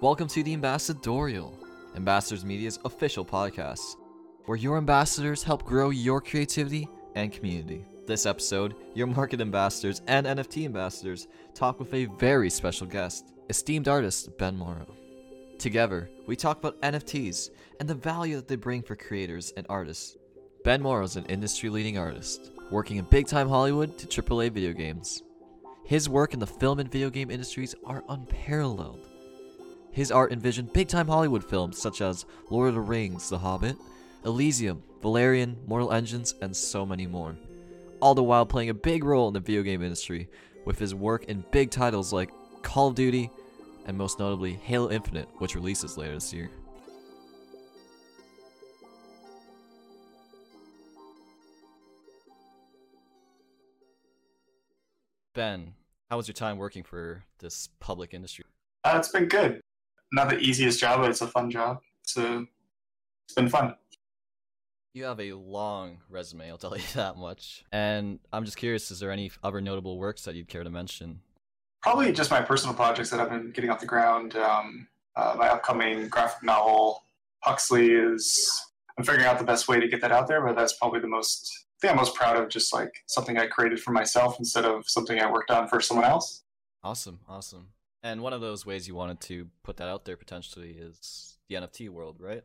Welcome to the Ambassadorial, Ambassadors Media's official podcast, where your ambassadors help grow your creativity and community. This episode, your market ambassadors and NFT ambassadors talk with a very special guest, esteemed artist Ben Mauro. Together, we talk about NFTs and the value that they bring for creators and artists. Ben Mauro is an industry leading artist, working in big time Hollywood to AAA video games. His work in the film and video game industries are unparalleled. His art envisioned big time Hollywood films such as Lord of the Rings, The Hobbit, Elysium, Valerian, Mortal Engines, and so many more. All the while playing a big role in the video game industry with his work in big titles like Call of Duty and most notably Halo Infinite, which releases later this year. Ben, how was your time working for this public industry? Uh, it's been good not the easiest job, but it's a fun job. So it's been fun. You have a long resume, I'll tell you that much. And I'm just curious, is there any other notable works that you'd care to mention? Probably just my personal projects that I've been getting off the ground. Um, uh, my upcoming graphic novel, Huxley, is I'm figuring out the best way to get that out there, but that's probably the most thing I'm most proud of just like something I created for myself instead of something I worked on for someone else. Awesome, awesome. And one of those ways you wanted to put that out there potentially is the NFT world, right?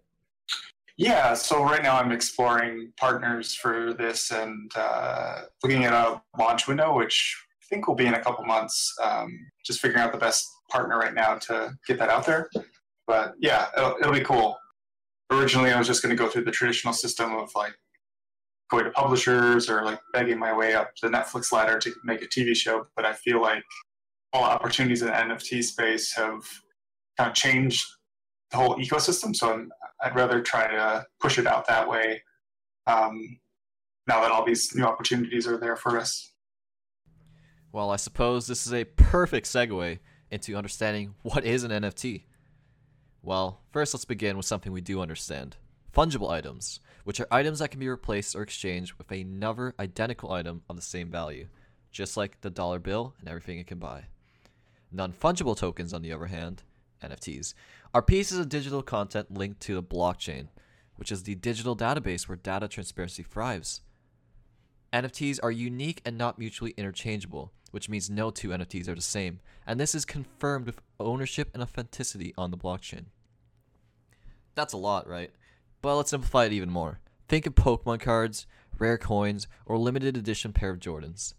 Yeah, so right now I'm exploring partners for this and uh, looking at a launch window, which think will be in a couple months. Um, just figuring out the best partner right now to get that out there. But yeah, it'll, it'll be cool. Originally, I was just going to go through the traditional system of like going to publishers or like begging my way up the Netflix ladder to make a TV show. But I feel like all opportunities in the NFT space have kind of changed the whole ecosystem. So i would rather try to push it out that way um, now that all these new opportunities are there for us. Well, I suppose this is a perfect segue into understanding what is an NFT. Well, first let's begin with something we do understand fungible items, which are items that can be replaced or exchanged with another identical item of the same value, just like the dollar bill and everything it can buy. Non fungible tokens, on the other hand, NFTs, are pieces of digital content linked to the blockchain, which is the digital database where data transparency thrives. NFTs are unique and not mutually interchangeable, which means no two NFTs are the same, and this is confirmed with ownership and authenticity on the blockchain. That's a lot, right? But let's simplify it even more. Think of Pokemon cards, rare coins, or limited edition pair of Jordans.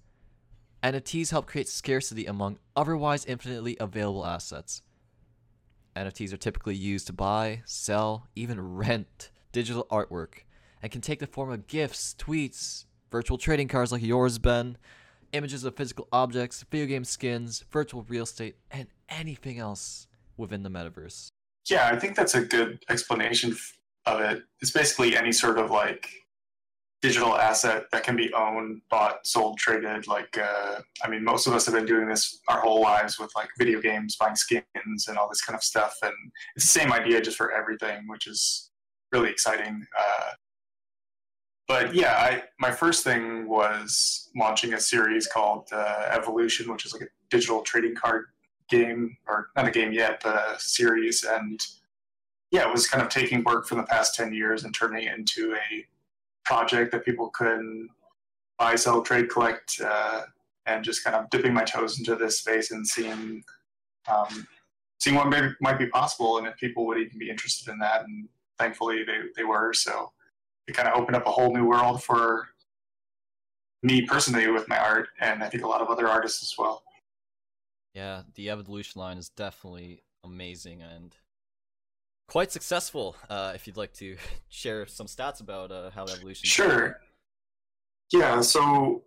NFTs help create scarcity among otherwise infinitely available assets. NFTs are typically used to buy, sell, even rent digital artwork, and can take the form of gifts, tweets, virtual trading cards like yours, Ben, images of physical objects, video game skins, virtual real estate, and anything else within the metaverse. Yeah, I think that's a good explanation of it. It's basically any sort of like digital asset that can be owned, bought, sold, traded. Like, uh, I mean, most of us have been doing this our whole lives with like video games, buying skins, and all this kind of stuff. And it's the same idea just for everything, which is really exciting. Uh, but yeah, I, my first thing was launching a series called uh, Evolution, which is like a digital trading card game, or not a game yet, but a series. And yeah, it was kind of taking work from the past 10 years and turning it into a project that people could buy, sell, trade, collect, uh, and just kind of dipping my toes into this space and seeing um, seeing what may, might be possible and if people would even be interested in that. And thankfully, they they were. So it kind of opened up a whole new world for me personally with my art, and I think a lot of other artists as well. Yeah, the evolution line is definitely amazing and quite successful. Uh, if you'd like to share some stats about uh, how evolution. Sure. Yeah. So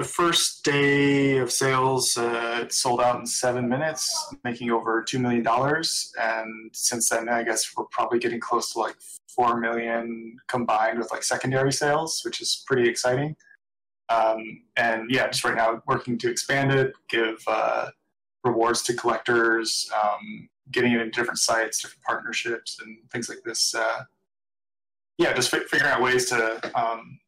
the first day of sales, uh, it sold out in seven minutes, making over two million dollars. And since then, I guess we're probably getting close to like four million combined with like secondary sales, which is pretty exciting. Um, and yeah, just right now working to expand it, give uh, rewards to collectors, um, getting it into different sites, different partnerships, and things like this. Uh, yeah, just fi- figuring out ways to um,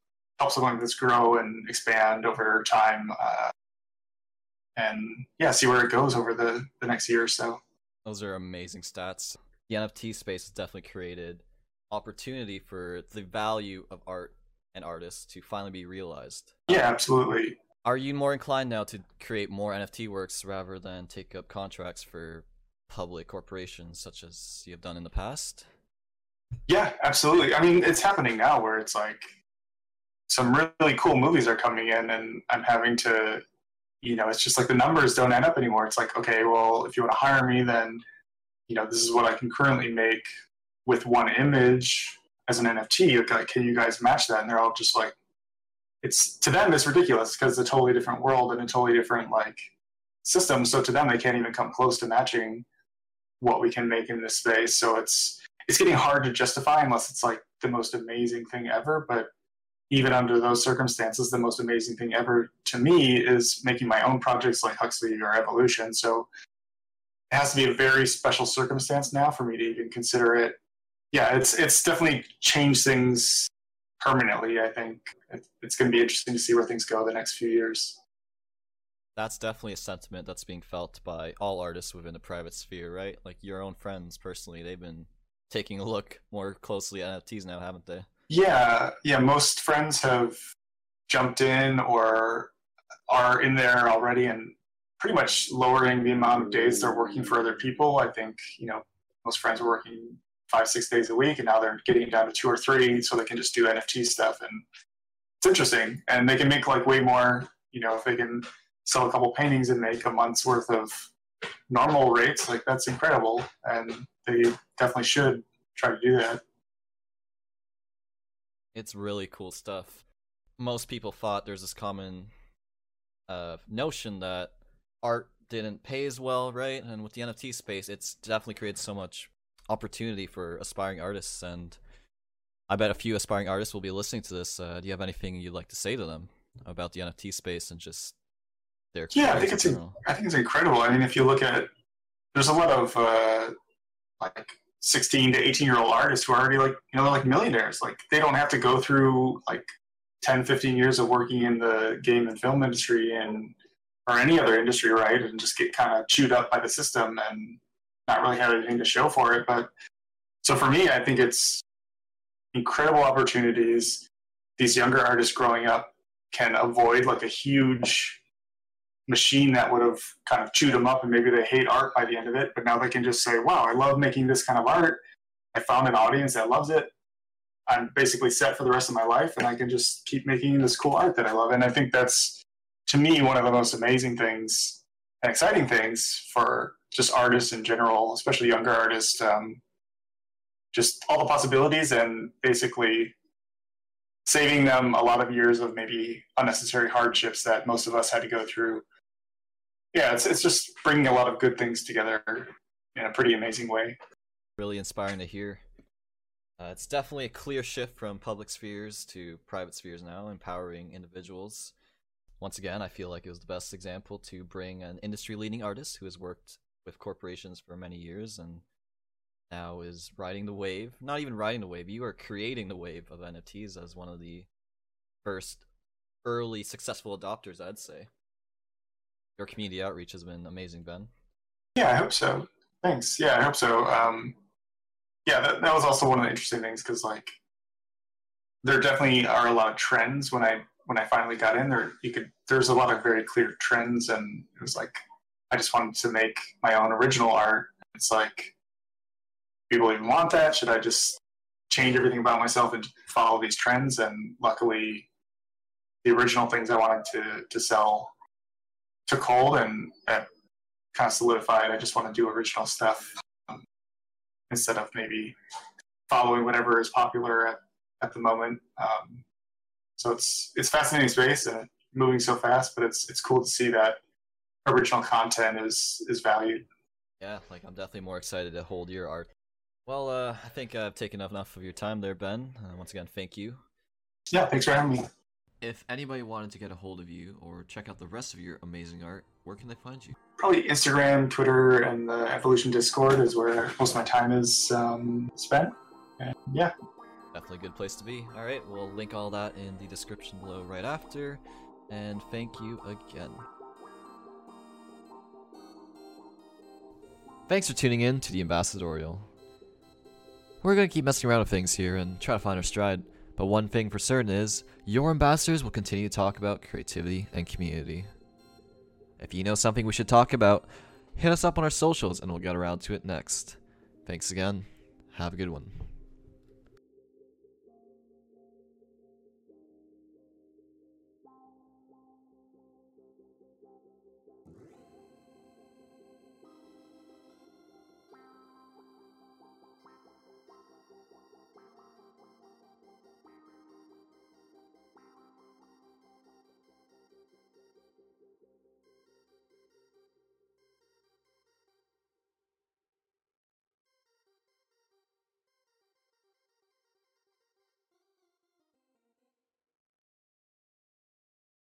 help something like this grow and expand over time, uh, and yeah, see where it goes over the the next year or so. Those are amazing stats. The NFT space has definitely created opportunity for the value of art and artists to finally be realized. Yeah, absolutely. Are you more inclined now to create more NFT works rather than take up contracts for public corporations such as you have done in the past? Yeah, absolutely. I mean, it's happening now where it's like some really cool movies are coming in, and I'm having to, you know, it's just like the numbers don't add up anymore. It's like, okay, well, if you want to hire me, then, you know, this is what I can currently make with one image as an NFT. Like, uh, can you guys match that? And they're all just like, it's to them it's ridiculous because it's a totally different world and a totally different like system. So to them, they can't even come close to matching what we can make in this space. So it's it's getting hard to justify unless it's like the most amazing thing ever. But even under those circumstances, the most amazing thing ever to me is making my own projects like Huxley or Evolution. So it has to be a very special circumstance now for me to even consider it. Yeah, it's it's definitely changed things permanently. I think it's going to be interesting to see where things go the next few years. That's definitely a sentiment that's being felt by all artists within the private sphere, right? Like your own friends personally, they've been taking a look more closely at NFTs now, haven't they? Yeah, yeah. Most friends have jumped in or are in there already and pretty much lowering the amount of days they're working for other people. I think, you know, most friends are working five, six days a week and now they're getting down to two or three so they can just do NFT stuff. And it's interesting. And they can make like way more, you know, if they can sell a couple paintings and make a month's worth of normal rates, like that's incredible. And they definitely should try to do that. It's really cool stuff. Most people thought there's this common uh, notion that art didn't pay as well, right? And with the NFT space, it's definitely created so much opportunity for aspiring artists. And I bet a few aspiring artists will be listening to this. Uh, do you have anything you'd like to say to them about the NFT space and just their? Yeah, I think it's I think it's incredible. I mean, if you look at there's a lot of uh, like 16 to 18 year old artists who are already like you know they're like millionaires. Like they don't have to go through like 10 15 years of working in the game and film industry and or any other industry right and just get kind of chewed up by the system and not really have anything to show for it. But so for me i think it's incredible opportunities these younger artists growing up can avoid like a huge machine that would have kind of chewed them up and maybe they hate art by the end of it but now they can just say wow i love making this kind of art. I found an audience that loves it. I'm basically set for the rest of my life and i can just keep making this cool art that i love. And i think that's to me one of the most amazing things and exciting things for just artists in general especially younger artists um, just all the possibilities and basically saving them a lot of years of maybe unnecessary hardships that most of us had to go through yeah, it's it's just bringing a lot of good things together in a pretty amazing way. Really inspiring to hear. Uh, it's definitely a clear shift from public spheres to private spheres now, empowering individuals. Once again, I feel like it was the best example to bring an industry leading artist who has worked with corporations for many years and now is riding the wave. Not even riding the wave, you are creating the wave of NFTs as one of the first early successful adopters, I'd say your community outreach has been amazing, Ben. Yeah, I hope so. Thanks. Yeah, I hope so. Um, yeah, that, that was also one of the interesting things because like there definitely are a lot of trends when I when I finally got in there. You could there's a lot of very clear trends, and it was like I just wanted to make my own original art. It's like people even want that. Should I just change everything about myself and follow these trends? And luckily, the original things I wanted to to sell took hold and that kind of solidified. I just want to do original stuff um, instead of maybe following whatever is popular at, at the moment. Um, so it's it's fascinating space and moving so fast, but it's it's cool to see that original content is is valued. Yeah, like I'm definitely more excited to hold your art. Well, uh, I think I've taken enough of your time there, Ben. Uh, once again, thank you. Yeah, thanks for having me. If anybody wanted to get a hold of you or check out the rest of your amazing art, where can they find you? probably Instagram, Twitter, and the Evolution Discord is where most of my time is um, spent. And yeah, Definitely a good place to be. All right, we'll link all that in the description below right after. And thank you again. Thanks for tuning in to the Ambassadorial. We're going to keep messing around with things here and try to find our stride, but one thing for certain is your ambassadors will continue to talk about creativity and community. If you know something we should talk about, hit us up on our socials and we'll get around to it next. Thanks again. Have a good one.